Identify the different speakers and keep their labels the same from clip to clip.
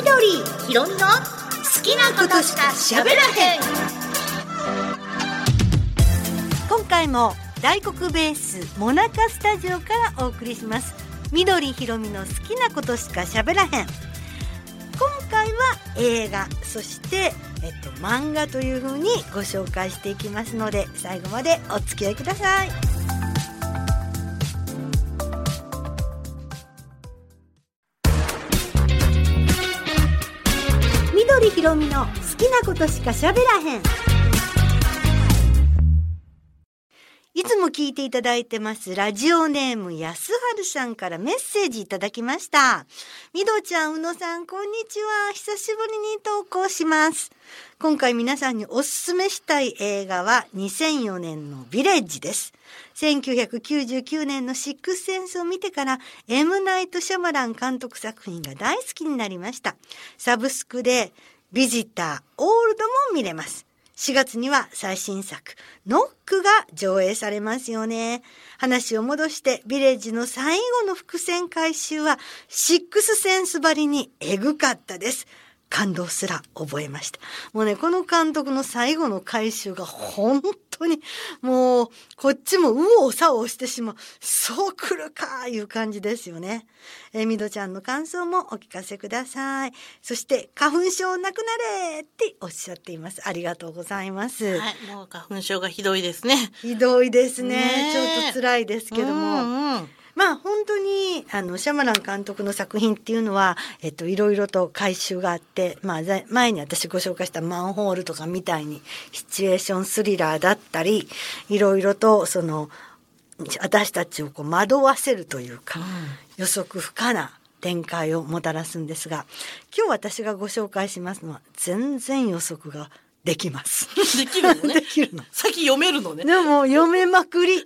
Speaker 1: 緑ひろみの好きなことしか喋らへん。
Speaker 2: 今回も大黒ベースモナカスタジオからお送りします。緑ひろみの好きなことしか喋らへん。今回は映画そしてえっと漫画という風にご紹介していきますので最後までお付き合いください。ひろみの好きなことしか喋らへんいつも聞いていただいてますラジオネーム安春さんからメッセージいただきました。みどちゃん、うのさん、こんにちは。久しぶりに投稿します。今回皆さんにおすすめしたい映画は2004年のビレッジです。1999年のシックスセンスを見てからエムナイト・シャマラン監督作品が大好きになりました。サブスクでビジター、オールドも見れます。4月には最新作、ノックが上映されますよね。話を戻して、ビレッジの最後の伏線回収は、シックスセンスばりにエグかったです。感動すら覚えました。もうね、この監督の最後の回収が本当に、もう、こっちも右往左往してしまう。そう来るかいう感じですよね。えー、みどちゃんの感想もお聞かせください。そして、花粉症なくなれっておっしゃっています。ありがとうございます。
Speaker 3: はい、もう花粉症がひどいですね。
Speaker 2: ひどいですね。
Speaker 3: ねえ
Speaker 2: ちょっと辛いですけども。
Speaker 3: うんうん
Speaker 2: まあ本当にあのシャマラン監督の作品っていうのは、えっと、いろいろと回収があって、まあ、ざ前に私ご紹介したマンホールとかみたいにシチュエーションスリラーだったりいろいろとその私たちをこう惑わせるというか、予測不可な展開をもたらすんですが今日私がご紹介しますのは全然予測ができます。
Speaker 3: できるのね
Speaker 2: できるの。
Speaker 3: 先読めるのね。
Speaker 2: でも読めまくり。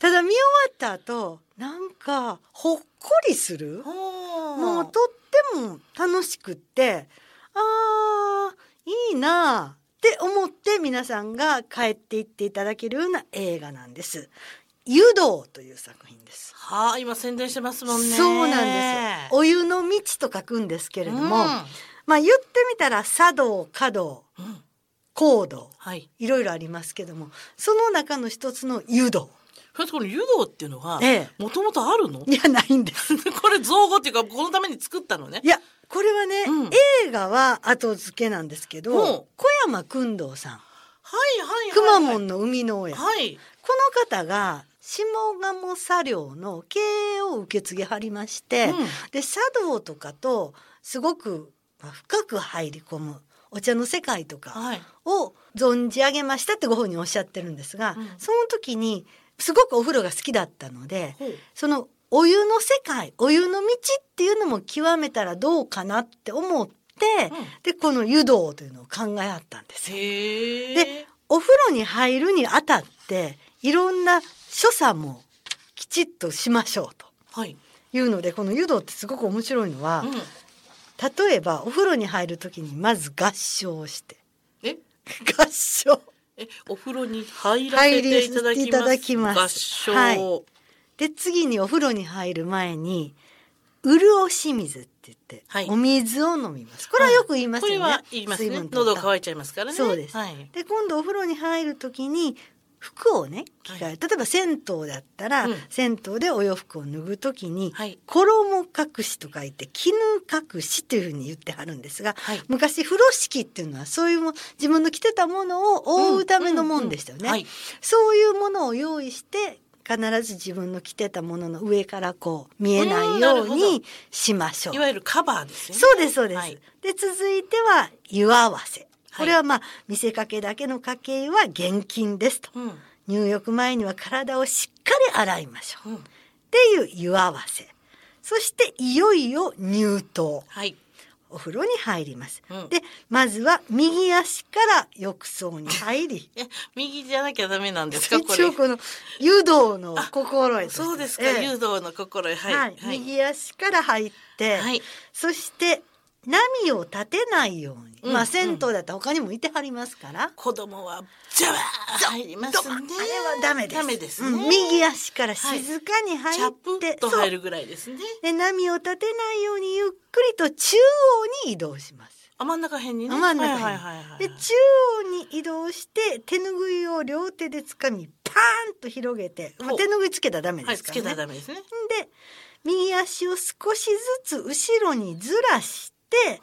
Speaker 2: ただ見終わった後、なんかほっこりする？も
Speaker 3: も
Speaker 2: うとっても楽しくって、あー、いいなあって思って皆さんが帰っていっていただけるような映画なんです。湯道という作品です。
Speaker 3: はあ、今宣伝してますもんね。
Speaker 2: そうなんです。お湯の道と書くんですけれども、
Speaker 3: うん
Speaker 2: まあ言ってみたら茶道、華道、
Speaker 3: うんはい。
Speaker 2: いろいろありますけども、その中の一つの湯道。
Speaker 3: それとこの湯道っていうのは
Speaker 2: ええ、
Speaker 3: もともとあるの？
Speaker 2: いや、ないんです。
Speaker 3: これ造語っていうか、このために作ったのね
Speaker 2: い。や、これはね、
Speaker 3: うん
Speaker 2: 映画は後付けなんですけど、
Speaker 3: うん
Speaker 2: 小山君堂さん、
Speaker 3: はいはいはい。
Speaker 2: くまモンの生みの親、
Speaker 3: はい。
Speaker 2: この方が下鴨茶寮の経営を受け継ぎはりまして、
Speaker 3: うん
Speaker 2: で茶道とかとすごくまあ深く入り込むお茶の世界とか
Speaker 3: はい。
Speaker 2: を存じ上げましたってご本人おっしゃってるんですが、
Speaker 3: うん
Speaker 2: その時にすごくお風呂が好きだったので、そのお湯の世界お湯の道っていうのも極めたらどうかなって思って、
Speaker 3: うん
Speaker 2: でこの湯道というのを考えあったんですよ。でお風呂に入るにあたっていろんな所作もきちっとしましょうと
Speaker 3: はい。
Speaker 2: いうのでこの湯道ってすごく面白いのは、
Speaker 3: うん。
Speaker 2: 例えばお風呂に入る時にまず合唱をして
Speaker 3: え？
Speaker 2: 合唱
Speaker 3: え、お風呂に入らせていただきます。合唱。
Speaker 2: はいで次にお風呂に入る前に潤し水って言って、
Speaker 3: はい
Speaker 2: お水を飲みますこれはよく言いますよね、
Speaker 3: これは言いますね。喉乾いちゃいますからね。
Speaker 2: そうです
Speaker 3: はい。
Speaker 2: で今度お風呂に入る時に服をね着替え、
Speaker 3: は
Speaker 2: 例えば銭湯だったら、
Speaker 3: うん
Speaker 2: 銭湯でお洋服を脱ぐ時に、
Speaker 3: はい
Speaker 2: 衣隠しと書いて絹隠しというふうに言ってはるんですが、
Speaker 3: はい
Speaker 2: 昔風呂敷っていうのはそういうも自分の着てたものを覆うためのもんでしたよね。そういうものを用意して必ず自分の着てたものの上からこう見えないようにしましょう
Speaker 3: い。わゆるカバーですよね。
Speaker 2: そうですそうです。
Speaker 3: はい
Speaker 2: で続いては湯合わせ。これはまあ見せかけだけの家計は現金ですと。
Speaker 3: うん。
Speaker 2: 入浴前には体をしっかり洗いましょう。
Speaker 3: うん。
Speaker 2: っていう湯合わせ。そしていよいよ入湯。
Speaker 3: はい。
Speaker 2: お風呂に入ります。
Speaker 3: うん
Speaker 2: で、まずは右足から浴槽に入り。
Speaker 3: え、右じゃなきゃダメなんですか、これ
Speaker 2: 一応。この湯道の心得として
Speaker 3: そうですか、
Speaker 2: ええ
Speaker 3: 誘導の心得。はい。
Speaker 2: はい、右足から入って、
Speaker 3: はい。
Speaker 2: そして波を立てないように、
Speaker 3: うん
Speaker 2: まあ銭湯だったら他にもいてはりますから、
Speaker 3: 子供はジャワー入りますね。
Speaker 2: あれはダメです
Speaker 3: ダメですね。
Speaker 2: うん右足から静かに入って、
Speaker 3: プッと入るぐらいですね。
Speaker 2: で波を立てないようにゆっくりと中央に移動します。
Speaker 3: あ真ん中辺にね。
Speaker 2: 真ん中辺
Speaker 3: はいはいはいはい。
Speaker 2: で中央に移動して手ぬぐいを両手で掴みパーンと広げて、まあ手ぬぐいつけたらダメ
Speaker 3: はい、つけ
Speaker 2: ですからね。
Speaker 3: たらダメですね。
Speaker 2: で右足を少しずつ後ろにずらし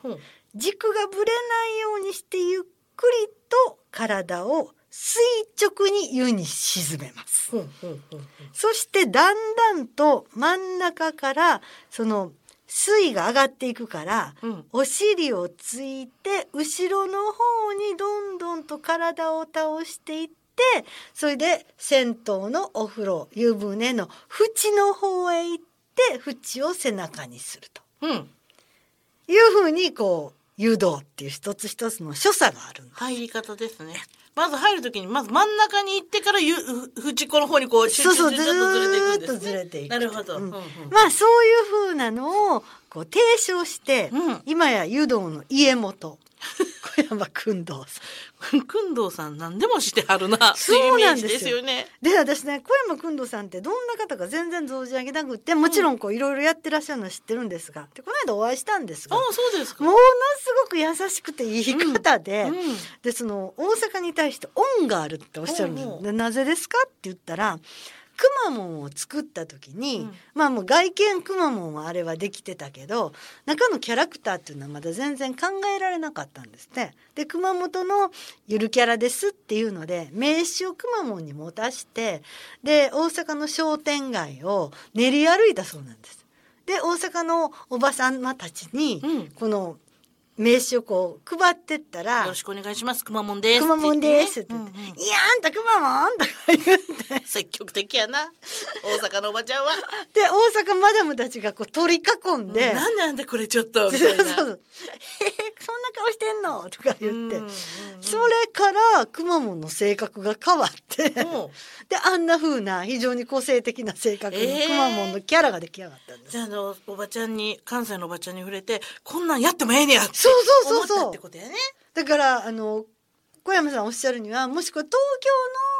Speaker 3: う
Speaker 2: 軸がぶれないようにしてゆっくりと体を垂直に湯に沈めます。
Speaker 3: ほうほうほうほう。
Speaker 2: そしてだんだんと真ん中からその水位が上がっていくから、
Speaker 3: うん
Speaker 2: お尻をついて後ろの方にどんどんと体を倒していってそれで銭湯のお風呂湯船の縁の方へ行って縁を背中にすると
Speaker 3: うん。
Speaker 2: いうふうにこう誘導っていう一つ一つの所作がある。
Speaker 3: 入り方ですね。まず入るときに、まず真ん中に行ってからゆ、ふ縁っこの方にこう、
Speaker 2: そうそう
Speaker 3: シュッシュッシュッとずれていくんです、ね。
Speaker 2: ずれていく
Speaker 3: なるほど。
Speaker 2: うん
Speaker 3: うんうん
Speaker 2: まあそういうふうなのをこう提唱して、
Speaker 3: うん。
Speaker 2: 今や湯道の家元。小山君堂さ
Speaker 3: くん。どうさん何でもしてはるな
Speaker 2: そうなんですよ。
Speaker 3: ね。
Speaker 2: ん。で私ね小山君堂さんってどんな方か全然存じ上げなくってもちろんこういろいろやってらっしゃるのは知ってるんですがでこの間お会いしたんですが
Speaker 3: ああ、そうですか。
Speaker 2: ものすごく優しくていい方で、
Speaker 3: うん。
Speaker 2: でその大阪に対して恩があるっておっしゃるんですなぜですかって言ったらくまモンを作った時に、
Speaker 3: うん
Speaker 2: まあもう外見くまモンはあれはできてたけど中のキャラクターっていうのはまだ全然考えられなかったんですね。で熊本のゆるキャラですっていうので名刺をくまモンに持たしてで大阪の商店街を練り歩いたそうなんです。で大阪のおばさまたちにこの名刺をこう配ってったら
Speaker 3: よろしくお願いします。くまモンです。
Speaker 2: くまモンですって言って、
Speaker 3: うんうん
Speaker 2: いやあんたくまモンとか言 って、
Speaker 3: 積極的やな。大阪のおばちゃんは。
Speaker 2: で、大阪マダムたちがこう取り囲んで、
Speaker 3: なんでなんでこれちょっと、み
Speaker 2: そう
Speaker 3: たいな。
Speaker 2: そうそう。えーそんな顔してんのとか言って
Speaker 3: うんうんうん。
Speaker 2: それから、くまモンの性格が変わって、
Speaker 3: も
Speaker 2: で、あんな風な非常に個性的な性格に
Speaker 3: えー
Speaker 2: くまモンのキャラが出来上がったんです。
Speaker 3: じゃあ、あの、おばちゃんに、関西のおばちゃんに触れて、こんなんやってもええねやって
Speaker 2: そうそうそうそう
Speaker 3: 思ったってことやね。
Speaker 2: だから、あの、小山さんおっしゃるには、もしこれ東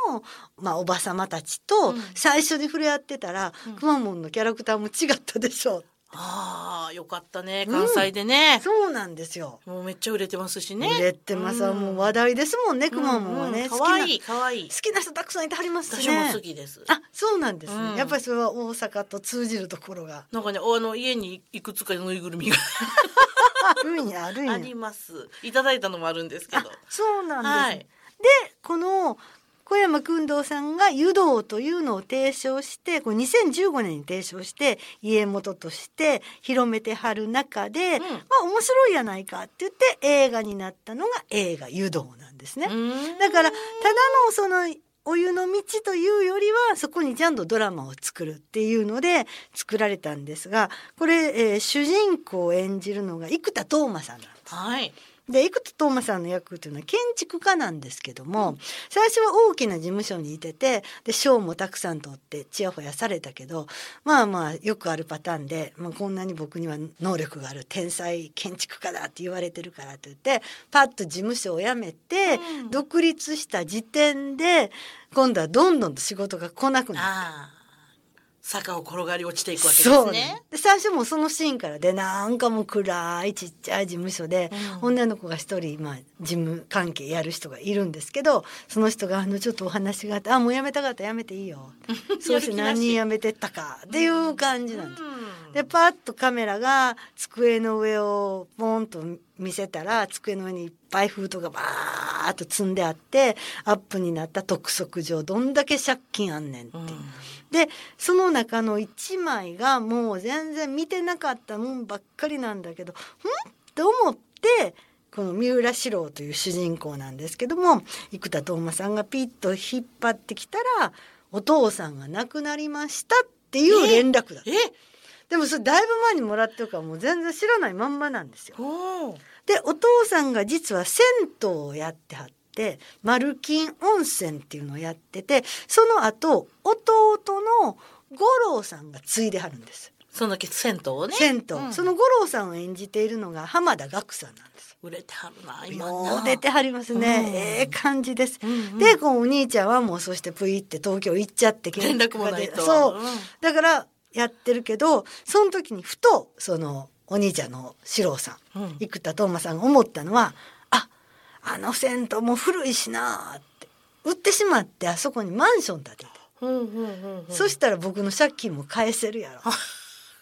Speaker 2: 京の、まあ、おばさまたちと
Speaker 3: うん
Speaker 2: 最初に触れ合ってたら、
Speaker 3: うん
Speaker 2: くまモンのキャラクターも違ったでしょう。
Speaker 3: ああ、よかったね。関西でね。
Speaker 2: そうなんですよ。
Speaker 3: もうめっちゃ売れてますしね。
Speaker 2: 売れてますわ、
Speaker 3: うん
Speaker 2: もう話題ですもんね、くまモンはね。
Speaker 3: うん
Speaker 2: 好きな
Speaker 3: かわいい、かわいい
Speaker 2: 好。きな人たくさんいてはりますし
Speaker 3: 私も
Speaker 2: ね。
Speaker 3: 好きです。
Speaker 2: あ、そうなんですね、
Speaker 3: うん
Speaker 2: やっぱりそれは大阪と通じるところが
Speaker 3: なんかね、あの、家にいくつかぬいぐるみが。
Speaker 2: あ
Speaker 3: ります。いただいたのもあるんですけど。
Speaker 2: そうなんです、
Speaker 3: はい
Speaker 2: で、この小山君堂さんが湯道というのを提唱して、これ2015年に提唱して、家元として広めてはる中で、
Speaker 3: うん
Speaker 2: まあ面白いやないかって言って映画になったのが映画湯道なんですね。
Speaker 3: うん
Speaker 2: だからただのそのお湯の道というよりはそこにちゃんとドラマを作るっていうので作られたんですがこれ、えー主人公を演じるのが生田斗真さんなんです。
Speaker 3: はい。
Speaker 2: で生田斗真さんの役っていうのは建築家なんですけども、最初は大きな事務所にいててで賞もたくさん取ってちやほやされたけどまあまあよくあるパターンで、まあ、こんなに僕には能力がある天才建築家だって言われてるからと言ってパッと事務所を辞めて、
Speaker 3: うん
Speaker 2: 独立した時点で今度はどんどんと仕事が来なくなった。
Speaker 3: 坂を転がり落ちていくわけですね。
Speaker 2: で最初もそのシーンからでなんかもう暗いちっちゃい事務所で、
Speaker 3: うん
Speaker 2: 女の子が一人、まあ、事務関係やる人がいるんですけどその人があのちょっとお話があって「あもう辞めたかったら辞めていいよ」そうし。て何人辞めてったかっていう感じなんです。
Speaker 3: うん。
Speaker 2: でパッとカメラが机の上をポンと見せたら机の上にいっぱい封筒がバーッと積んであってアップになった督促状どんだけ借金あんねんっていう。
Speaker 3: うん。
Speaker 2: でその中の1枚がもう全然見てなかったもんばっかりなんだけどんって思ってこの三浦四郎という主人公なんですけども生田斗真さんがピッと引っ張ってきたらお父さんが亡くなりましたっていう連絡だった。
Speaker 3: え？
Speaker 2: でもそれだいぶ前にもらってるからもう全然知らないまんまなんですよ。でお父さんが実は銭湯をやってはって丸金温泉っていうのをやっててその後弟の五郎さんが継いではるんです。
Speaker 3: その時銭湯をね。
Speaker 2: 銭湯、
Speaker 3: うん。
Speaker 2: その五郎さんを演じているのが浜田岳さんなんです
Speaker 3: 売れてはるな、今
Speaker 2: よ
Speaker 3: な。
Speaker 2: う出てはりますね、
Speaker 3: うん。
Speaker 2: ええ感じです、
Speaker 3: うんうん。
Speaker 2: でこうお兄ちゃんはもうそしてプイって東京行っちゃって
Speaker 3: 連絡もないと。
Speaker 2: そう、
Speaker 3: うん。
Speaker 2: だからやってるけどその時にふとそのお兄ちゃんの四郎さん、
Speaker 3: うん。
Speaker 2: 生田斗真さんが思ったのはああの銭湯も古いしなーって。売ってしまってあそこにマンション建てて、
Speaker 3: うんうんうんうん。
Speaker 2: そしたら僕の借金も返せるやろ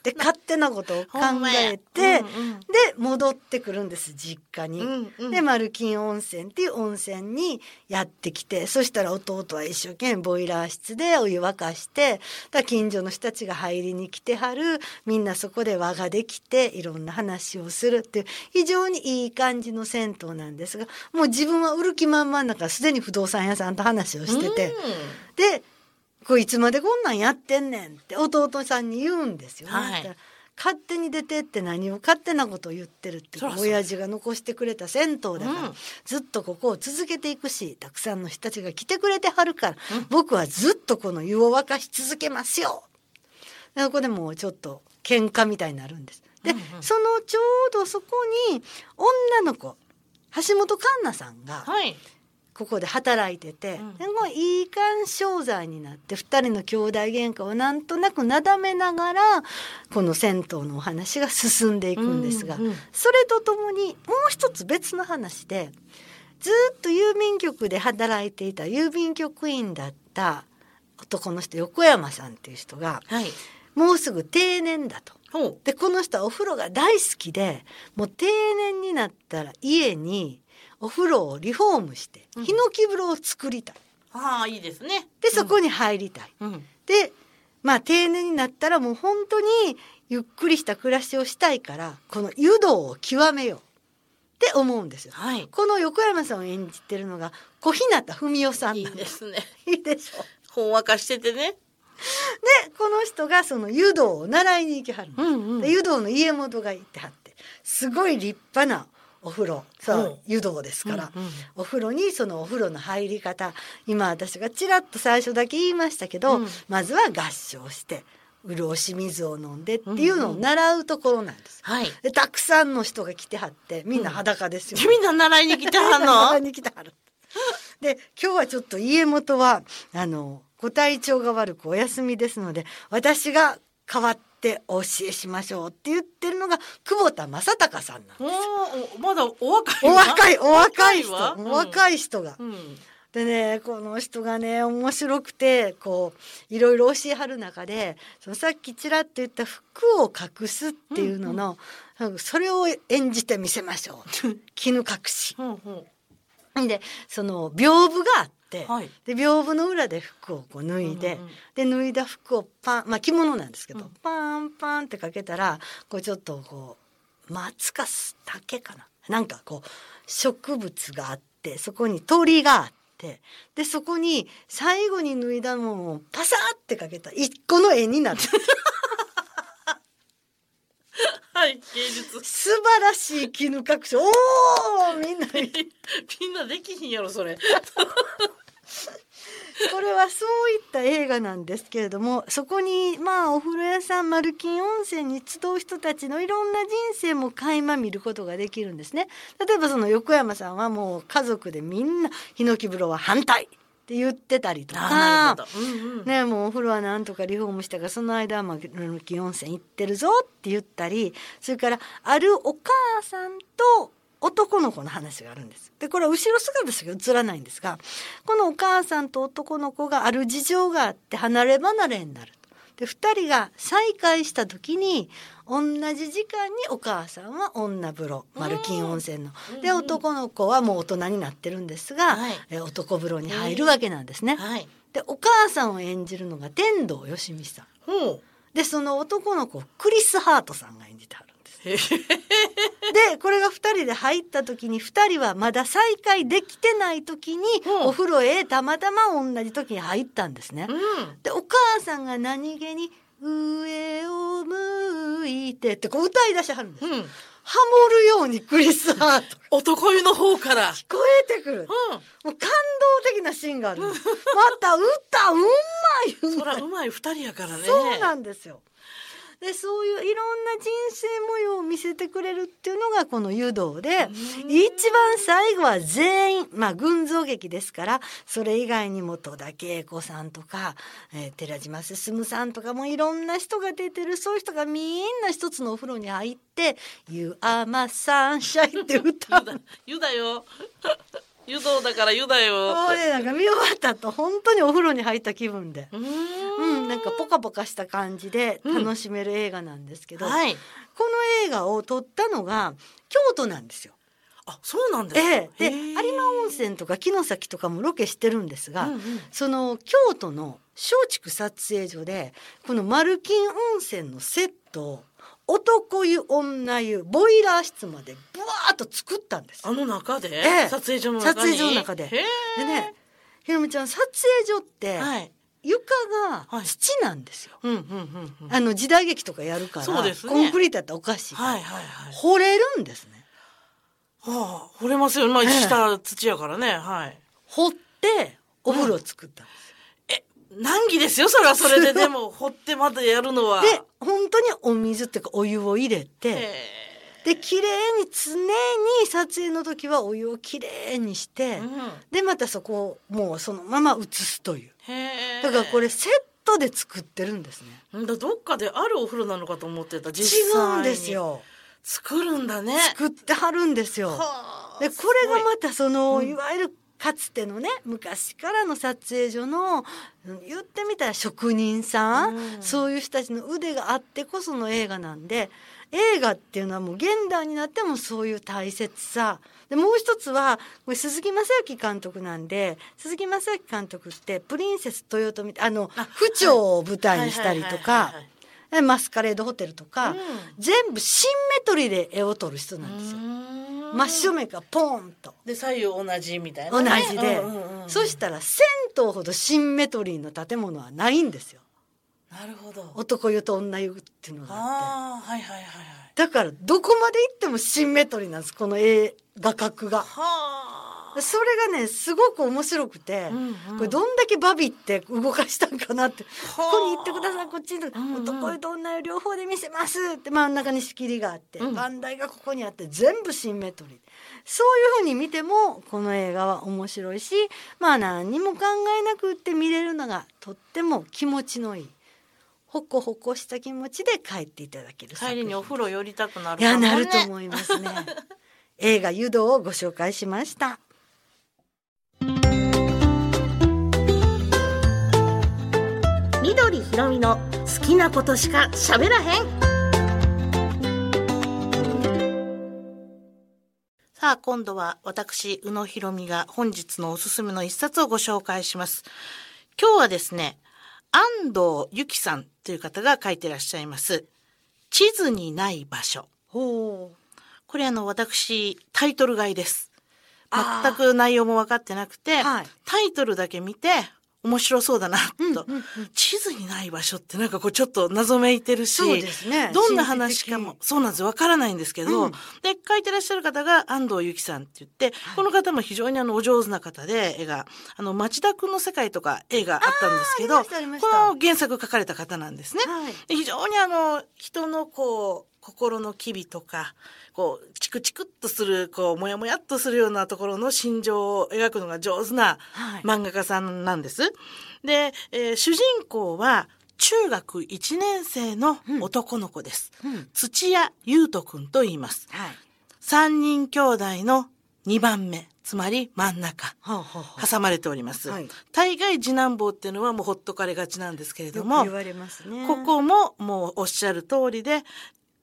Speaker 2: で勝手なことを考えて、
Speaker 3: うんうん。
Speaker 2: で戻ってくるんです実家に。
Speaker 3: うんうん。
Speaker 2: でマルキン温泉っていう温泉にやってきてそしたら弟は一生懸命ボイラー室でお湯沸かしてだ近所の人たちが入りに来てはるみんなそこで輪ができていろんな話をするっていう非常にいい感じの銭湯なんですがもう自分は売る気満々だからすでに不動産屋さんと話をしてて。でこれいつまでこんなんやってんねんって弟さんに言うんですよね。
Speaker 3: はい
Speaker 2: 勝手に出てって何を勝手なことを言ってるって親父が残してくれた銭湯だから、
Speaker 3: うん
Speaker 2: ずっとここを続けていくしたくさんの人たちが来てくれてはるから、僕はずっとこの湯を沸かし続けますよ。でここでもうちょっと喧嘩みたいになるんです。で、
Speaker 3: うんうん
Speaker 2: そのちょうどそこに女の子橋本環奈さんが
Speaker 3: はい。
Speaker 2: ここで働いてて、
Speaker 3: うん
Speaker 2: でもういい感商材になって2人の兄弟喧嘩をなんとなくなだめながらこの銭湯のお話が進んでいくんですが、
Speaker 3: うんうん
Speaker 2: それとともにもう一つ別の話でずっと郵便局で働いていた郵便局員だった男の人横山さんっていう人が
Speaker 3: はい。
Speaker 2: もうすぐ定年だと。でこの人はお風呂が大好きでもう定年になったら家にお風呂をリフォームして
Speaker 3: うん
Speaker 2: ヒノキ風呂を作りたい。
Speaker 3: ああ、いいですね。
Speaker 2: でそこに入りたい。
Speaker 3: うん。うん。
Speaker 2: でまあ定年になったらもう本当にゆっくりした暮らしをしたいからこの湯道を極めようって思うんですよ。
Speaker 3: はい。
Speaker 2: この横山さんを演じてるのが小日向文世さん
Speaker 3: い
Speaker 2: ないんで。
Speaker 3: ですすね。
Speaker 2: いいでしょ
Speaker 3: ほんわかしててね。
Speaker 2: でこの人がその湯道を習いに行きはるんです。
Speaker 3: ん
Speaker 2: で湯道の家元が行ってはってすごい立派なお風呂そううん湯道ですから、
Speaker 3: うんうん
Speaker 2: お風呂にそのお風呂の入り方今私がちらっと最初だけ言いましたけど、
Speaker 3: うん
Speaker 2: まずは合掌して潤し水を飲んでっていうのを習うところなんです。
Speaker 3: はい。
Speaker 2: でたくさんの人が来てはってみんな裸ですよ、
Speaker 3: みんな習いに来てはん
Speaker 2: 習い
Speaker 3: の？
Speaker 2: に来てはる。で今日はちょっと家元はあのご体調が悪くお休みですので私が代わってお教えしましょうって言ってるのが久保田正孝さんなんです。
Speaker 3: おーおまだお若い
Speaker 2: お若いお若い人
Speaker 3: わ
Speaker 2: お若
Speaker 3: い
Speaker 2: い人が。
Speaker 3: わ。うん。
Speaker 2: でねこの人がね面白くてこういろいろ教えはる中でそのさっきちらっと言った服を隠すっていうのの、それを演じてみせましょう 絹隠し。
Speaker 3: ほうほ
Speaker 2: でその屏風があって、
Speaker 3: はい
Speaker 2: で屏風の裏で服をこう脱いで、
Speaker 3: うんうん
Speaker 2: で脱いだ服をパンまあ着物なんですけど、
Speaker 3: うん
Speaker 2: パンパンってかけたらこうちょっとこう松かす竹かななんかこう植物があってそこに鳥があってでそこに最後に脱いだものをパサーってかけた一個の絵になる
Speaker 3: う。はい、芸術。
Speaker 2: 素晴らしい絹隠しおーみんな
Speaker 3: みんなできひんやろ、それ。
Speaker 2: これはそういった映画なんですけれどもそこにまあお風呂屋さんマルキン温泉に集う人たちのいろんな人生も垣間見ることができるんですね。例えばその横山さんはもう家族でみんなヒノキ風呂は反対って言ってたりとか。
Speaker 3: うんうん。
Speaker 2: ね、もうお風呂はなんとかリフォームしたからその間はマルキン温泉行ってるぞって言ったりそれからあるお母さんと男の子の話があるんです。でこれは後ろ姿しか映らないんですがこのお母さんと男の子がある事情があって離れ離れになると。で2人が再会した時に同じ時間にお母さんは女風呂マルキン温泉の。で男の子はもう大人になってるんですが、
Speaker 3: はい
Speaker 2: え男風呂に入るわけなんですね。
Speaker 3: はい。
Speaker 2: でお母さんを演じるのが天童よしみさん
Speaker 3: ほう。
Speaker 2: でその男の子をクリス・ハートさんが演じてはるんでこれが2人で入った時に2人はまだ再会できてない時に
Speaker 3: うん
Speaker 2: お風呂へたまたま同じ時に入ったんですね。
Speaker 3: うん。
Speaker 2: でお母さんが何気に「上を向いて」ってこう歌い出しはるんです。
Speaker 3: うん。
Speaker 2: ハモるようにクリス・ハート
Speaker 3: 男湯の方から。
Speaker 2: 聞こえてくる。
Speaker 3: う
Speaker 2: もう感動的なシーンがある。また歌う。まい
Speaker 3: そらうまい二人やからね。
Speaker 2: そうなんですよ。でそういういろんな人生模様を見せてくれるっていうのがこの湯道で一番最後は全員まあ群像劇ですからそれ以外にも戸田恵子さんとか、えー寺島進さんとかもいろんな人が出てるそういう人がみんな一つのお風呂に入って「You are my sunshine」って歌う。
Speaker 3: 湯だよ。湯道だから湯だよ。
Speaker 2: もうねなんか見終わった後本当にお風呂に入った気分で。
Speaker 3: うー
Speaker 2: うん、なんかポカポカした感じで楽しめる映画なんですけど、
Speaker 3: はい。
Speaker 2: この映画を撮ったのが京都なんですよ。
Speaker 3: あ、そうなんですか。
Speaker 2: ええ、で有馬温泉とか城崎とかもロケしてるんですが、
Speaker 3: うんうん
Speaker 2: その京都の松竹撮影所でこの丸金温泉のセットを男湯女湯ボイラー室までブワーッと作ったんです
Speaker 3: あの中で、
Speaker 2: ええ
Speaker 3: 撮影所の中に？
Speaker 2: 撮影所の中で
Speaker 3: へ
Speaker 2: でねひろみちゃん撮影所って
Speaker 3: えはい。
Speaker 2: 床が
Speaker 3: はい
Speaker 2: 土なんですよ。
Speaker 3: うんうんうんうん。
Speaker 2: あの時代劇とかやるから、
Speaker 3: ね
Speaker 2: コンクリートやったらおかしい
Speaker 3: はいはいはい。
Speaker 2: 掘れるんですね。
Speaker 3: はあ、掘れますよ。まあ、
Speaker 2: ええ
Speaker 3: 下土やからね。はい。
Speaker 2: 掘ってお風呂作ったんです
Speaker 3: え、難儀ですよ。それはそれで。でも、掘ってまたやるのは。
Speaker 2: よ。で本当にお水っていうかお湯を入れて
Speaker 3: へ
Speaker 2: で綺麗に常に撮影の時はお湯を綺麗にして
Speaker 3: え。うん。
Speaker 2: でまたそこをもうそのまま移すという。だからこれセットで作ってるんですね。
Speaker 3: だどっかであるお風呂なのかと思ってた。
Speaker 2: 違
Speaker 3: 実際に
Speaker 2: うんです。よ。
Speaker 3: 作るんだね。
Speaker 2: 作ってはるんですよ。
Speaker 3: はあ
Speaker 2: でこれが
Speaker 3: す
Speaker 2: またその、
Speaker 3: うん
Speaker 2: いわゆるかつてのね昔からの撮影所のうん言ってみたら職人さん、
Speaker 3: うん。
Speaker 2: そういう人たちの腕があってこその映画なんで映画っていうのはもう現代になってもそういう大切さ。でもう一つはこれ鈴木雅之監督なんで鈴木雅之監督って「プリンセス豊臣」あの
Speaker 3: あ
Speaker 2: 府庁を舞台にしたりとかマスカレードホテルとか、
Speaker 3: うん。
Speaker 2: 全部シンメトリーで絵を撮る人なんですよ。真正面からポンと。
Speaker 3: で左右同じみたいな
Speaker 2: 同
Speaker 3: ね、
Speaker 2: じで、
Speaker 3: うんうんうん。
Speaker 2: そしたら銭湯ほどシンメトリーの建物はないんですよ。
Speaker 3: なるほど。
Speaker 2: 男湯と女湯っていうのがあって。
Speaker 3: はいはいはいはい。
Speaker 2: だからどこまで行ってもシンメトリーなんですこの映画角が。
Speaker 3: はあ
Speaker 2: それがねすごく面白くて、
Speaker 3: うんうん。
Speaker 2: これどんだけバビって動かしたんかなって、
Speaker 3: はあ
Speaker 2: ここに行ってくださいこっちに、
Speaker 3: んうん。
Speaker 2: 男湯と女湯両方で見せますって真ん中に仕切りがあって、
Speaker 3: うん。
Speaker 2: 番台がここにあって全部シンメトリー。そういうふうに見てもこの映画は面白いしまあ何にも考えなくって見れるのがとっても気持ちのいいほこほこした気持ちで帰っていただける
Speaker 3: 帰りにお風呂寄りたくなる
Speaker 2: いやなると思いますね。映画「湯道」をご紹介しました
Speaker 1: ひろみの好きなことしか喋らへん。
Speaker 3: さあ今度は私宇野ひろみが本日のおすすめの一冊をご紹介します。今日はですね安藤由紀さんという方が書いてらっしゃいます。地図にない場所。
Speaker 2: ほう。
Speaker 3: これあの私タイトル買いです。全く内容も分かってなくて、
Speaker 2: はい。
Speaker 3: タイトルだけ見て面白そうだなと、地図にない場所ってなんかこうちょっと謎めいてるし
Speaker 2: ね。
Speaker 3: どんな話かもそうなんですわからないんですけど、
Speaker 2: うん。
Speaker 3: で書いてらっしゃる方が安藤由紀さんって言って、この方も非常にあのお上手な方で絵があの町田君の世界とか絵があったんですけどこの原作書かれた方なんですね。
Speaker 2: はい。
Speaker 3: で非常にあの人のこう心の機微とかこうチクチクっとするこうモヤモヤっとするようなところの心情を描くのが上手な
Speaker 2: はい
Speaker 3: 漫画家さんなんです。で、えー主人公は中学1年生の男の子です。
Speaker 2: うん
Speaker 3: 土屋優斗くんと言います。
Speaker 2: はい
Speaker 3: 三人兄弟の2番目、つまり真ん中。挟まれております。
Speaker 2: はい
Speaker 3: 大概次男坊っていうのはもうほっとかれがちなんですけれども
Speaker 2: ね
Speaker 3: ここももうおっしゃる通りで、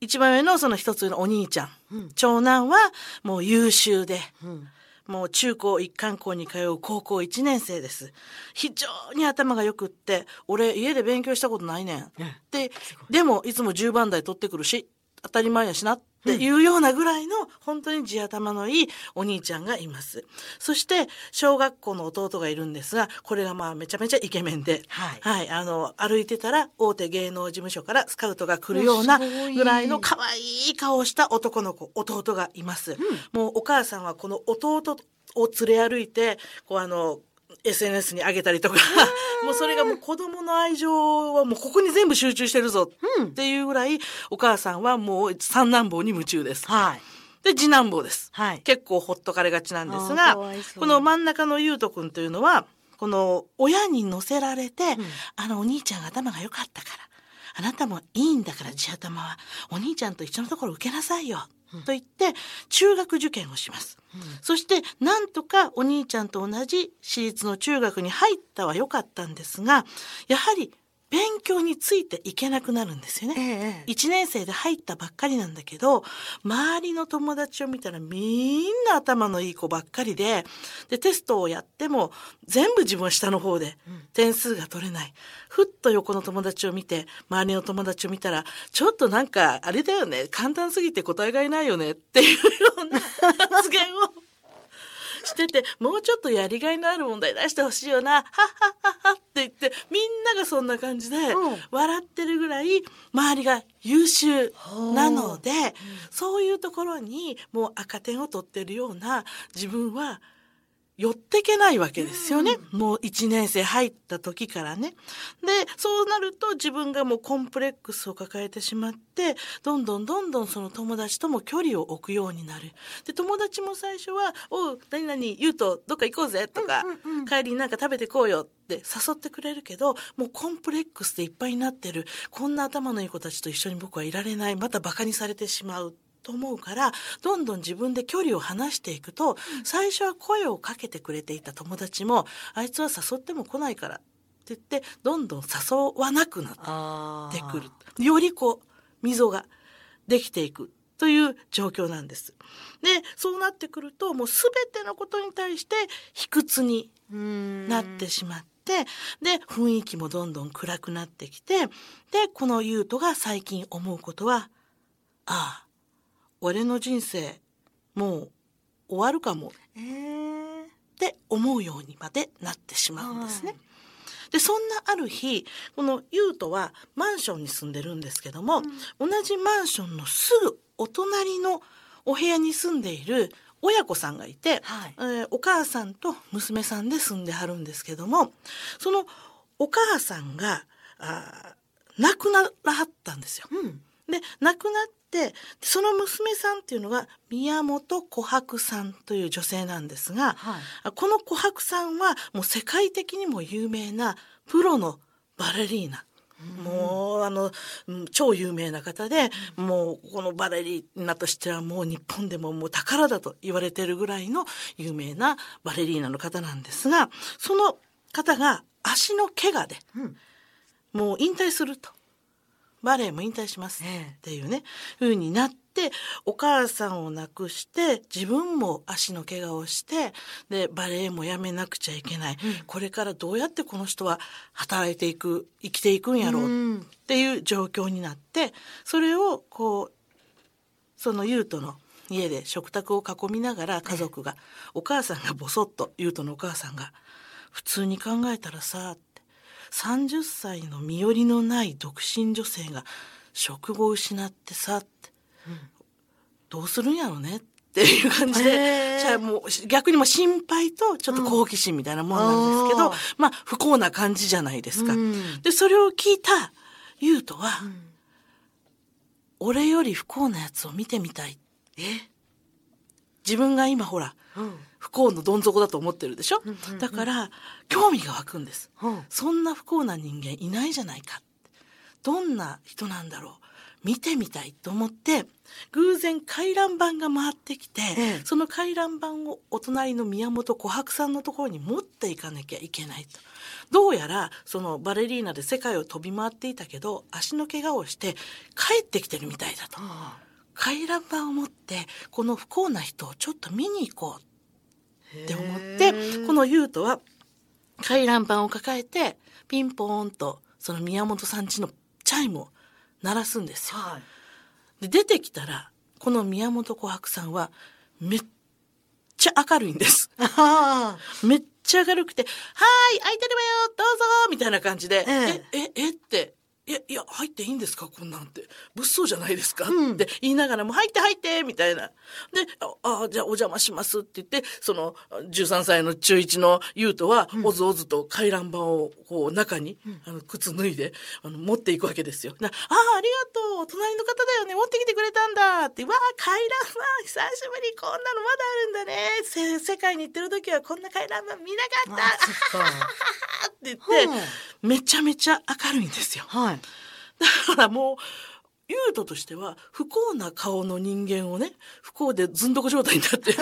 Speaker 3: 一番上のその一つ上のお兄ちゃん、
Speaker 2: うん。
Speaker 3: 長男はもう優秀で、
Speaker 2: うん。
Speaker 3: もう中高一貫校に通う高校1年生です。非常に頭が良くって、俺家で勉強したことないねん。
Speaker 2: え
Speaker 3: で、でもいつも10番台取ってくるし、当たり前やしなっていうようなぐらいの、本当に地頭のいいお兄ちゃんがいます。そして、小学校の弟がいるんですが、これがまあめちゃめちゃイケメンで、
Speaker 2: はい。
Speaker 3: あの、歩いてたら大手芸能事務所からスカウトが来るようなぐらいの可愛い顔をした男の子、弟がいます。もうお母さんはこの弟を連れ歩いて、こうあの、SNS に上げたりとか、もうそれがもう子供の愛情はもうここに全部集中してるぞっていうぐらい、お母さんはもう三男坊に夢中です。
Speaker 2: はい。
Speaker 3: で、次男坊です。
Speaker 2: はい。
Speaker 3: 結構ほっとかれがちなんですがこの真ん中のゆうとくんというのは、この親に乗せられて、あのお兄ちゃんが頭が良かったから、あなたもいいんだから地頭は、お兄ちゃんと一緒のところ受けなさいよ。と言って、中学受験をします。そして、なんとかお兄ちゃんと同じ私立の中学に入ったは良かったんですが、やはり勉強についていけなくなるんですよね。
Speaker 2: ええ。
Speaker 3: 1年生で入ったばっかりなんだけど、周りの友達を見たらみんな頭のいい子ばっかりで、で、テストをやっても全部自分は下の方で点数が取れない。ふっと横の友達を見て、周りの友達を見たら、ちょっとなんか、あれだよね、簡単すぎて答えがいないよねっていうような発言をしてて、もうちょっとやりがいのある問題出してほしいよな、はっはっはっはって言って、みんながそんな感じで
Speaker 2: うん、
Speaker 3: 笑ってるぐらい、周りが優秀なので、そういうところにもう赤点を取ってるような自分は、寄ってけないわけですよね。もう1年生入った時からね。で、そうなると自分がもうコンプレックスを抱えてしまって、どんどんどんどんその友達とも距離を置くようになる。で、友達も最初は、おう、何々言うとどっか行こうぜとか、帰りになんか食べてこうよって誘ってくれるけど、もうコンプレックスでいっぱいになってる。こんな頭のいい子たちと一緒に僕はいられない。また馬鹿にされてしまう。と思うから、どんどん自分で距離を離していくと、最初は声をかけてくれていた友達も、あいつは誘っても来ないからって言って、どんどん誘わなくな
Speaker 2: あ
Speaker 3: ってくる。よりこう、溝ができていくという状況なんです。で、そうなってくると、もうすべてのことに対して卑屈になってしまって、で、雰囲気もどんどん暗くなってきて、で、この優斗が最近思うことは、ああ、俺の人生、もう終わるかも
Speaker 2: ええ。
Speaker 3: って思うようにまでなってしまうんですね。
Speaker 2: はい
Speaker 3: で、そんなある日、この優斗はマンションに住んでるんですけども、同じマンションのすぐお隣のお部屋に住んでいる親子さんがいて、
Speaker 2: はい
Speaker 3: えーお母さんと娘さんで住んではるんですけども、そのお母さんが、あー亡くならはったんですよ。
Speaker 2: うん。
Speaker 3: で、亡くなって、その娘さんっていうのは宮本琥珀さんという女性なんですが、
Speaker 2: はい。
Speaker 3: あこの琥珀さんはもう世界的にも有名なプロのバレリーナ。もうあのうん超有名な方で、もうこのバレリーナとしてはもう日本でももう宝だと言われてるぐらいの有名なバレリーナの方なんですが、その方が足の怪我で、
Speaker 2: うん。
Speaker 3: もう引退すると。バレエも引退します
Speaker 2: ええ。
Speaker 3: っていうね、風になって、お母さんを亡くして、自分も足の怪我をして、で、バレエもやめなくちゃいけない。これからどうやってこの人は働いていく、生きていくんやろうっていう状況になって、それをこう、その優斗の家で食卓を囲みながら家族が、お母さんがボソッと、優斗のお母さんが、普通に考えたらさ、って30歳の身寄りのない独身女性が職を失ってさ、ってどうするんやろねっていう感じで、じゃあもう逆にもう心配とちょっと好奇心みたいなもんなんですけど、
Speaker 2: うん
Speaker 3: まあ不幸な感じじゃないですか。
Speaker 2: うん
Speaker 3: で、それを聞いた優斗は、俺より不幸なやつを見てみたい。
Speaker 2: え？
Speaker 3: 自分が今ほら、
Speaker 2: うん。
Speaker 3: 不幸のどん底だと思ってるでしょ、だから、興味が湧くんです。
Speaker 2: うん。
Speaker 3: そんな不幸な人間いないじゃないか。どんな人なんだろう？見てみたいと思って、偶然回覧板が回ってきて、
Speaker 2: ええ
Speaker 3: その回覧板をお隣の宮本琥珀さんのところに持っていかなきゃいけないと。どうやら、そのバレリーナで世界を飛び回っていたけど、足の怪我をして帰ってきてるみたいだと。回覧板を持って、この不幸な人をちょっと見に行こうって思って、この優斗は回覧板を抱えて、ピンポーンと、その宮本さん家のチャイムを鳴らすんですよ。
Speaker 2: はい。
Speaker 3: で、出てきたら、この宮本琥珀さんは、めっちゃ明るいんです。
Speaker 2: あ
Speaker 3: めっちゃ明るくて、はーい、空いてるわよ、どうぞみたいな感じで、
Speaker 2: え
Speaker 3: え、え、えっていや、いや、入っていいんですか？こんなんて。物騒じゃないですか、
Speaker 2: うん。
Speaker 3: って言いながらも、入って入ってみたいな。で、あ、あじゃあお邪魔しますって言って、その、13歳の中1の優斗は、おずおずと回覧板を、こう、中に、あの、靴脱いで、あの、持っていくわけですよ。なああ、ありがとう。隣の方だよね。持ってきてくれたんだって、わあ、回覧板。久しぶり。こんなのまだあるんだね。せ世界に行ってる時はこんな回覧板見なかった。
Speaker 2: っ
Speaker 3: て言って、めちゃめちゃ明るいんですよ。
Speaker 2: はい
Speaker 3: だからもう、優斗としては不幸な顔の人間をね、不幸でずんどこ状態になってる。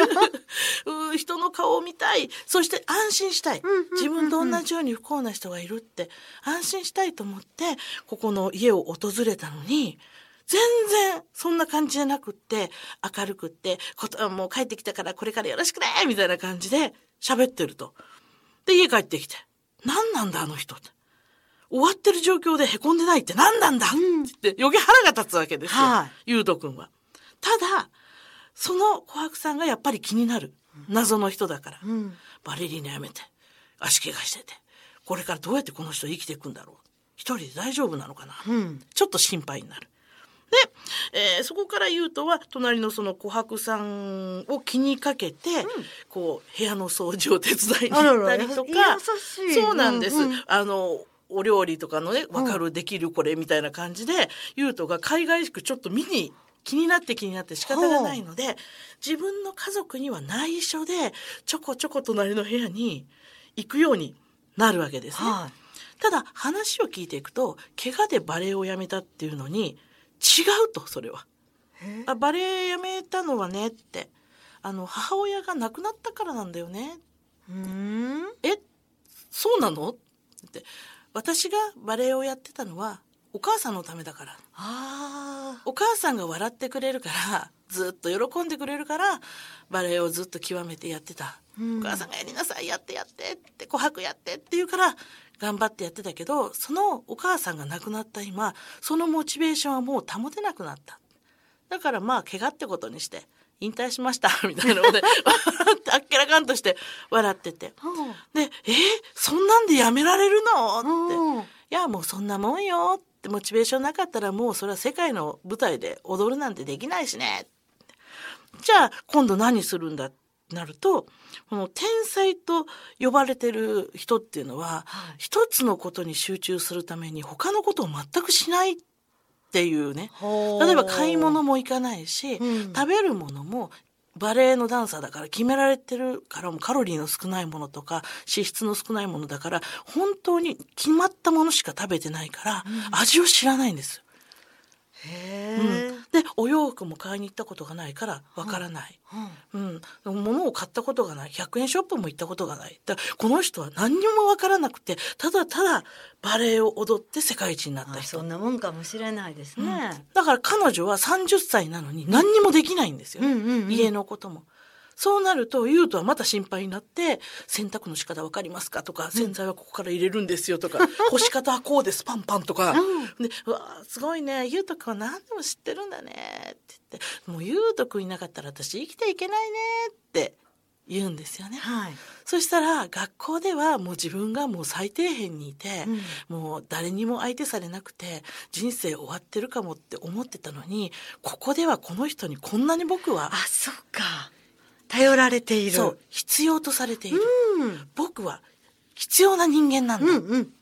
Speaker 3: 人の顔を見たい。そして安心したい。自分と同じように不幸な人がいるって安心したいと思って、ここの家を訪れたのに、全然そんな感じじゃなくって、明るくって、こともう帰ってきたからこれからよろしくねみたいな感じで喋ってると。で、家帰ってきて、何なんだあの人って。終わってる状況で凹んでないって何なんだ？って言って余計腹が立つわけですよ。
Speaker 2: はい
Speaker 3: ゆうとくんは。ただ、その琥珀さんがやっぱり気になる。謎の人だから。
Speaker 2: うん
Speaker 3: バレリーナやめて、足怪我してて、これからどうやってこの人生きていくんだろう。一人で大丈夫なのかな？
Speaker 2: うん
Speaker 3: ちょっと心配になる。で、えーそこから言うとは、隣のその琥珀さんを気にかけて、こう、部屋の掃除を手伝いに行ったりとか、
Speaker 2: あらら優しい
Speaker 3: そうなんです。
Speaker 2: うんうん
Speaker 3: あの、お料理とかのね、わかる、できるこれみたいな感じで、ゆうとが海外しくちょっと見に、気になって気になって仕方がないので、自分の家族には内緒で、ちょこちょこ隣の部屋に行くようになるわけですね。
Speaker 2: はい。
Speaker 3: ただ話を聞いていくと怪我でバレエをやめたっていうのに違うとそれは。
Speaker 2: へ
Speaker 3: あバレエやめたのはねって。あの母親が亡くなったからなんだよね。
Speaker 2: うん。
Speaker 3: えそうなの？って私がバレエをやってたのはお母さんのためだから。
Speaker 2: あ
Speaker 3: お母さんが笑ってくれるからずっと喜んでくれるからバレエをずっと極めてやってた、
Speaker 2: うん。
Speaker 3: お母さんがやりなさいやってやってって琥珀やってって言うから頑張ってやってたけどそのお母さんが亡くなった今そのモチベーションはもう保てなくなっただからまあ怪我ってことにして引退しました みたいなのであっけらかんとして笑ってて
Speaker 2: あ
Speaker 3: で「えーそんなんでやめられるの?」って。
Speaker 2: うん
Speaker 3: いやもうそんなもんよってモチベーションなかったらもうそれは世界の舞台で踊るなんてできないしね。じゃあ今度何するんだ？ってなるとこの天才と呼ばれてる人っていうのは
Speaker 2: はい
Speaker 3: 一つのことに集中するために他のことを全くしないっていうね。例えば買い物も行かないし、
Speaker 2: うん。
Speaker 3: 食べるものもバレエのダンサーだから決められてるからもカロリーの少ないものとか脂質の少ないものだから本当に決まったものしか食べてないから、味を知らないんですうん。でお洋服も買いに行ったことがないからわからない。うん、物を買ったことがない。100円ショップも行ったことがない。だこの人は何にもわからなくてただただバレエを踊って世界一になった
Speaker 2: あ
Speaker 3: 人
Speaker 2: そんなもんかもしれないですね。
Speaker 3: だから彼女は30歳なのに何にもできないんですよ、
Speaker 2: うんうんうん。
Speaker 3: 家のことも。そうなると、優斗はまた心配になって、洗濯の仕方わかりますかとか、洗剤はここから入れるんですよとか、干し方はこうです、パンパンとか。で、うわあすごいね、優斗くんは何でも知ってるんだね、って言って、もう優斗くんいなかったら私生きていけないね、って言うんですよね。
Speaker 2: はい。
Speaker 3: そしたら学校ではもう自分がもう最底辺にいて、もう誰にも相手されなくて人生終わってるかもって思ってたのにここではこの人にこんなに僕は
Speaker 2: あ、そっか。頼られている。
Speaker 3: そう必要とされている、
Speaker 2: うん。
Speaker 3: 僕は必要な人間なんだ、
Speaker 2: うんうん。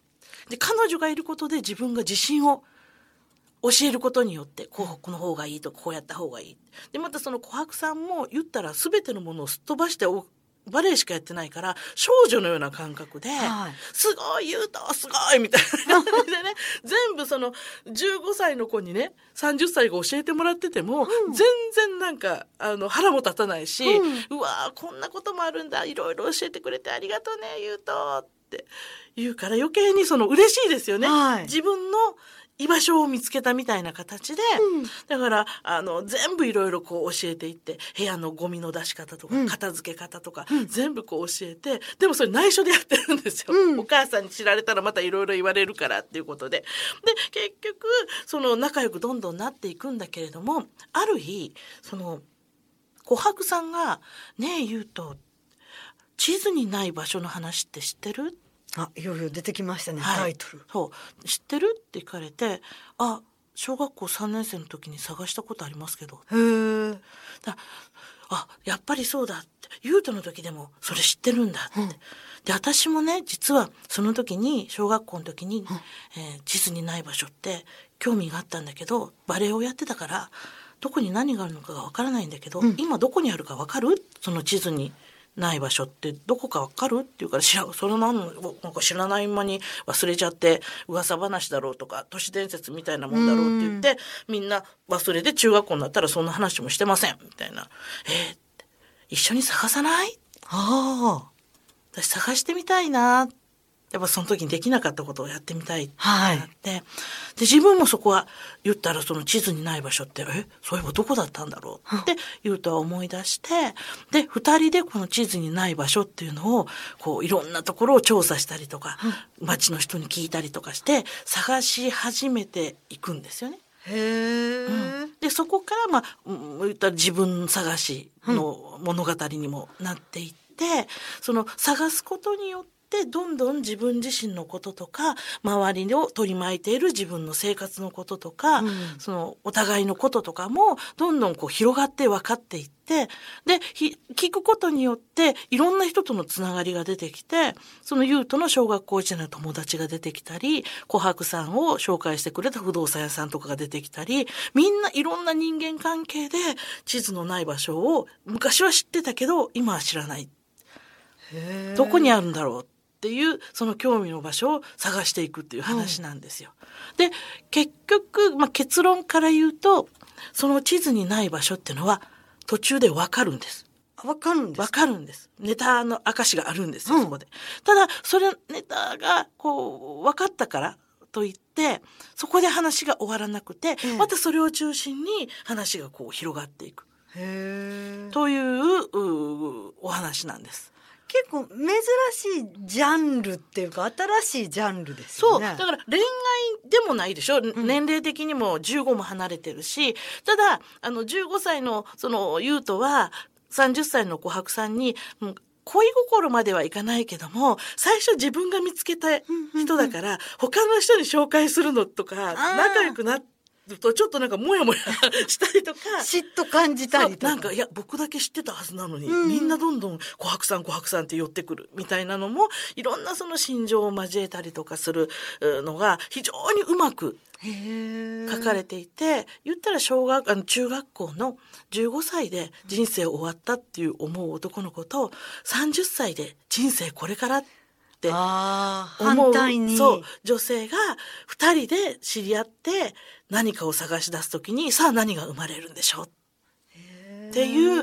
Speaker 3: で彼女がいることで自分が自信を教えることによってこうこの方がいいとかこうやった方がいいでまたその琥珀さんも言ったら全てのものをすっ飛ばしておバレエしかやってないから少女のような感覚で、
Speaker 2: はい。
Speaker 3: すごい言うとすごいみたいな感じでね 全部その15歳の子にね30歳が教えてもらってても、全然なんかあの腹も立たないし、うわーこんなこともあるんだいろいろ教えてくれてありがとうね言うとって言うから余計にその嬉しいですよね、
Speaker 2: はい。
Speaker 3: 自分の居場所を見つけたみたいな形で、だからあの全部いろいろこう教えていって部屋のゴミの出し方とか、
Speaker 2: うん。
Speaker 3: 片付け方とか、全部こう教えてでもそれ内緒でやってるんですよ、
Speaker 2: うん。
Speaker 3: お母さんに知られたらまたいろいろ言われるからっていうことで。で結局その仲良くどんどんなっていくんだけれどもある日その琥珀さんが「ねえ言うと地図にない場所の話って知ってる?」って
Speaker 2: あいよいよ出てきましたね、
Speaker 3: はい。
Speaker 2: タイトル。
Speaker 3: そう。知ってるって聞かれてあ小学校3年生の時に探したことありますけど。
Speaker 2: へえ
Speaker 3: だあやっぱりそうだって。優斗の時でもそれ知ってるんだって、
Speaker 2: うん。
Speaker 3: で私もね実はその時に小学校の時に、えー地図にない場所って興味があったんだけどバレエをやってたからどこに何があるのかがわからないんだけど、
Speaker 2: うん。
Speaker 3: 今どこにあるかわかる？その地図にない場所ってどこかわかるって言うから知らそれなんなんか知らない間に忘れちゃって噂話だろうとか都市伝説みたいなもんだろうって言ってみんな忘れて中学校になったらそんな話もしてませんみたいな「えー一緒に探さない?」
Speaker 2: ああ。
Speaker 3: 私探してみたいなやっぱその時にできなかったことをやってみたいって
Speaker 2: はい
Speaker 3: なって、で自分もそこは言ったらその地図にない場所ってえ？そういえばどこだったんだろう？って言うとは思い出してで二人でこの地図にない場所っていうのをこういろんなところを調査したりとか、街の人に聞いたりとかして探し始めていくんですよね。
Speaker 2: へえ、
Speaker 3: でそこからまあうん言ったら自分探しの物語にもなっていって、その探すことによってどんどん自分自身のこととか周りを取り巻いている自分の生活のこととか、
Speaker 2: うん。
Speaker 3: そのお互いのこととかもどんどんこう広がって分かっていってでひ聞くことによっていろんな人とのつながりが出てきてその優斗の小学校時代の友達が出てきたり琥珀さんを紹介してくれた不動産屋さんとかが出てきたりみんないろんな人間関係で地図のない場所を昔は知ってたけど今は知らない。どこにあるんだろうっていうその興味の場所を探していくっていう話なんですよ。で結局、まあ、結論から言うとその地図にない場所っていうのは途中でわかるんです。
Speaker 2: わかるんです
Speaker 3: わかるんです。ネタの証があるんですよ、
Speaker 2: うん
Speaker 3: そこで。ただ、それ、ネタが、こう、分かったからといって、そこで話が終わらなくて、
Speaker 2: ええ
Speaker 3: またそれを中心に話がこう広がっていく。
Speaker 2: へえ
Speaker 3: といううお話なんです。
Speaker 2: 結構珍しいジャンルっていうか新しいジャンルです
Speaker 3: そう。
Speaker 2: よね
Speaker 3: だから恋愛でもないでしょ。年齢的にも15も離れてるし、ただ、あの、15歳の、その、優斗は、30歳の琥珀さんに、うん恋心まではいかないけども、最初自分が見つけた人だから、他の人に紹介するのとか、
Speaker 2: ー。
Speaker 3: 仲良くなると、ちょっとなんかモヤモヤしたりとか、
Speaker 2: 嫉妬感じたりとか。
Speaker 3: なんかいや僕だけ知ってたはずなのに、
Speaker 2: うん。
Speaker 3: みんなどんどん「琥珀さん琥珀さん」って寄ってくるみたいなのもいろんなその心情を交えたりとかするうのが非常にうまく書かれていて、言ったら小学あの中学校の15歳で人生終わったっていう思う男の子と30歳で人生これからって
Speaker 2: ああ
Speaker 3: 思う。
Speaker 2: 反対に。
Speaker 3: そう。女性が2人で知り合って何かを探し出す時にさあ何が生まれるんでしょう？っていう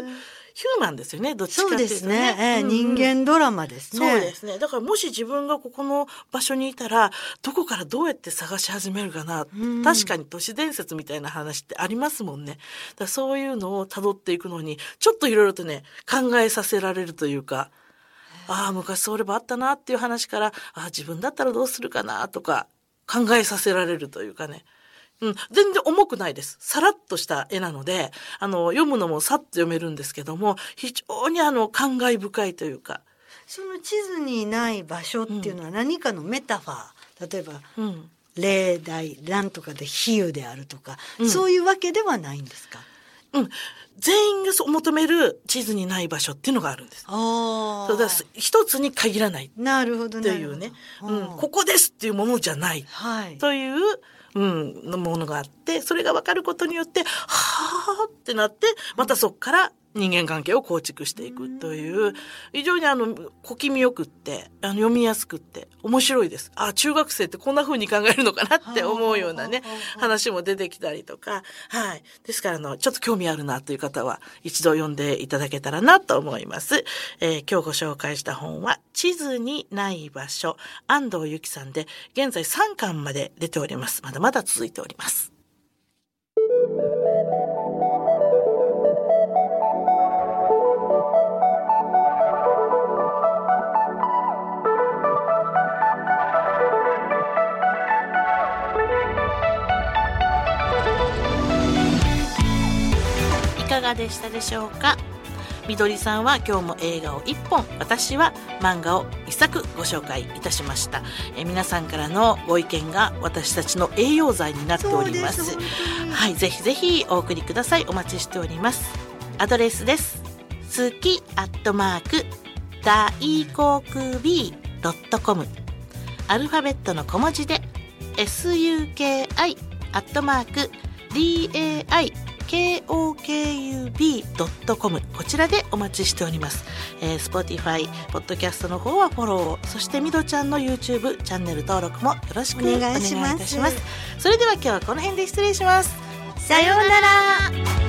Speaker 3: ヒューマンですよねどっちかっていうと
Speaker 2: ですね、ええ
Speaker 3: うん。
Speaker 2: 人間ドラマですね。
Speaker 3: そうですね。だからもし自分がここの場所にいたらどこからどうやって探し始めるかな、
Speaker 2: うん。
Speaker 3: 確かに都市伝説みたいな話ってありますもんね。だそういうのを辿っていくのにちょっといろいろとね考えさせられるというかああ昔そういえばあったなっていう話からああ自分だったらどうするかなとか考えさせられるというかね。うん、全然重くないです。さらっとした絵なので、あの、読むのもさっと読めるんですけども、非常にあの、感慨深いというか、
Speaker 2: その地図にない場所っていうのは何かのメタファー？例えば
Speaker 3: うん。
Speaker 2: 例題なんとかで比喩であるとか、
Speaker 3: うん。
Speaker 2: そういうわけではないんですか？
Speaker 3: うん。全員がそう求める地図にない場所っていうのがあるんです。
Speaker 2: あ
Speaker 3: そうだ一つに限らない
Speaker 2: なるほど
Speaker 3: というね、うん、ここですっていうものじゃない。
Speaker 2: はい。
Speaker 3: という、うん、のものがあって、それが分かることによって、はあってなって、またそこから人間関係を構築していくという、非常にあの、小気味よくって、あの読みやすくって、面白いです。あ、中学生ってこんな風に考えるのかなって思うようなね、話も出てきたりとか、はい。ですから、あの、ちょっと興味あるなという方は、一度読んでいただけたらなと思います。えー今日ご紹介した本は、地図にない場所、安藤由紀さんで、現在3巻まで出ております。まだまだ続いております。がでしたでしょうか？みどりさんは今日も映画を1本私は漫画を1作ご紹介いたしました、えー皆さんからのご意見が私たちの栄養剤になっております。はいぜひぜひお送りください。お待ちしております。アドレスです。好きアットマーク大航空ットコム。アルファベットの小文字で SUKI アットマーク DAIKOKUB.com こちらでお待ちしております、えー、Spotify ポッドキャストの方はフォローをそしてみどちゃんの YouTube チャンネル登録もよろしくお
Speaker 2: お
Speaker 3: 願いいたします。それでは今日はこの辺で失礼します。
Speaker 2: さようなら